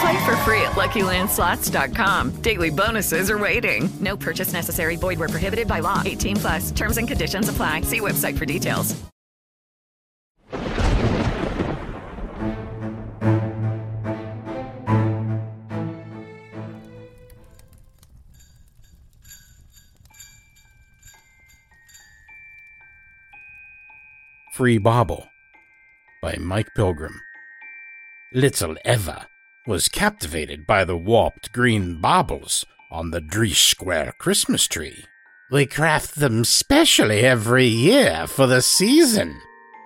Play for free at LuckyLandSlots.com. Daily bonuses are waiting. No purchase necessary. Void where prohibited by law. 18 plus. Terms and conditions apply. See website for details. Free Bauble by Myk Pilgrim. Little Eva was captivated by the warped green baubles on the Dreesh Square Christmas tree. We craft them specially every year for the season,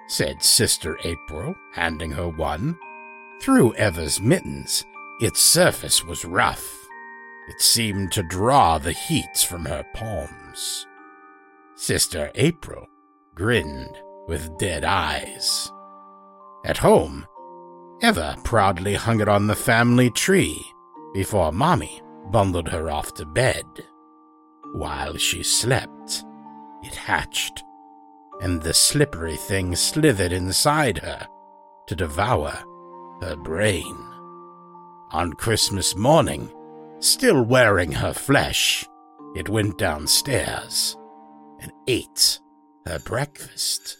said Sister April, handing her one. Through Eva's mittens, its surface was rough. It seemed to draw the heats from her palms. Sister April grinned with dead eyes. At home, Eva proudly hung it on the family tree before Mommy bundled her off to bed. While she slept, it hatched, and the slippery thing slithered inside her to devour her brain. On Christmas morning, still wearing her flesh, it went downstairs and ate her breakfast.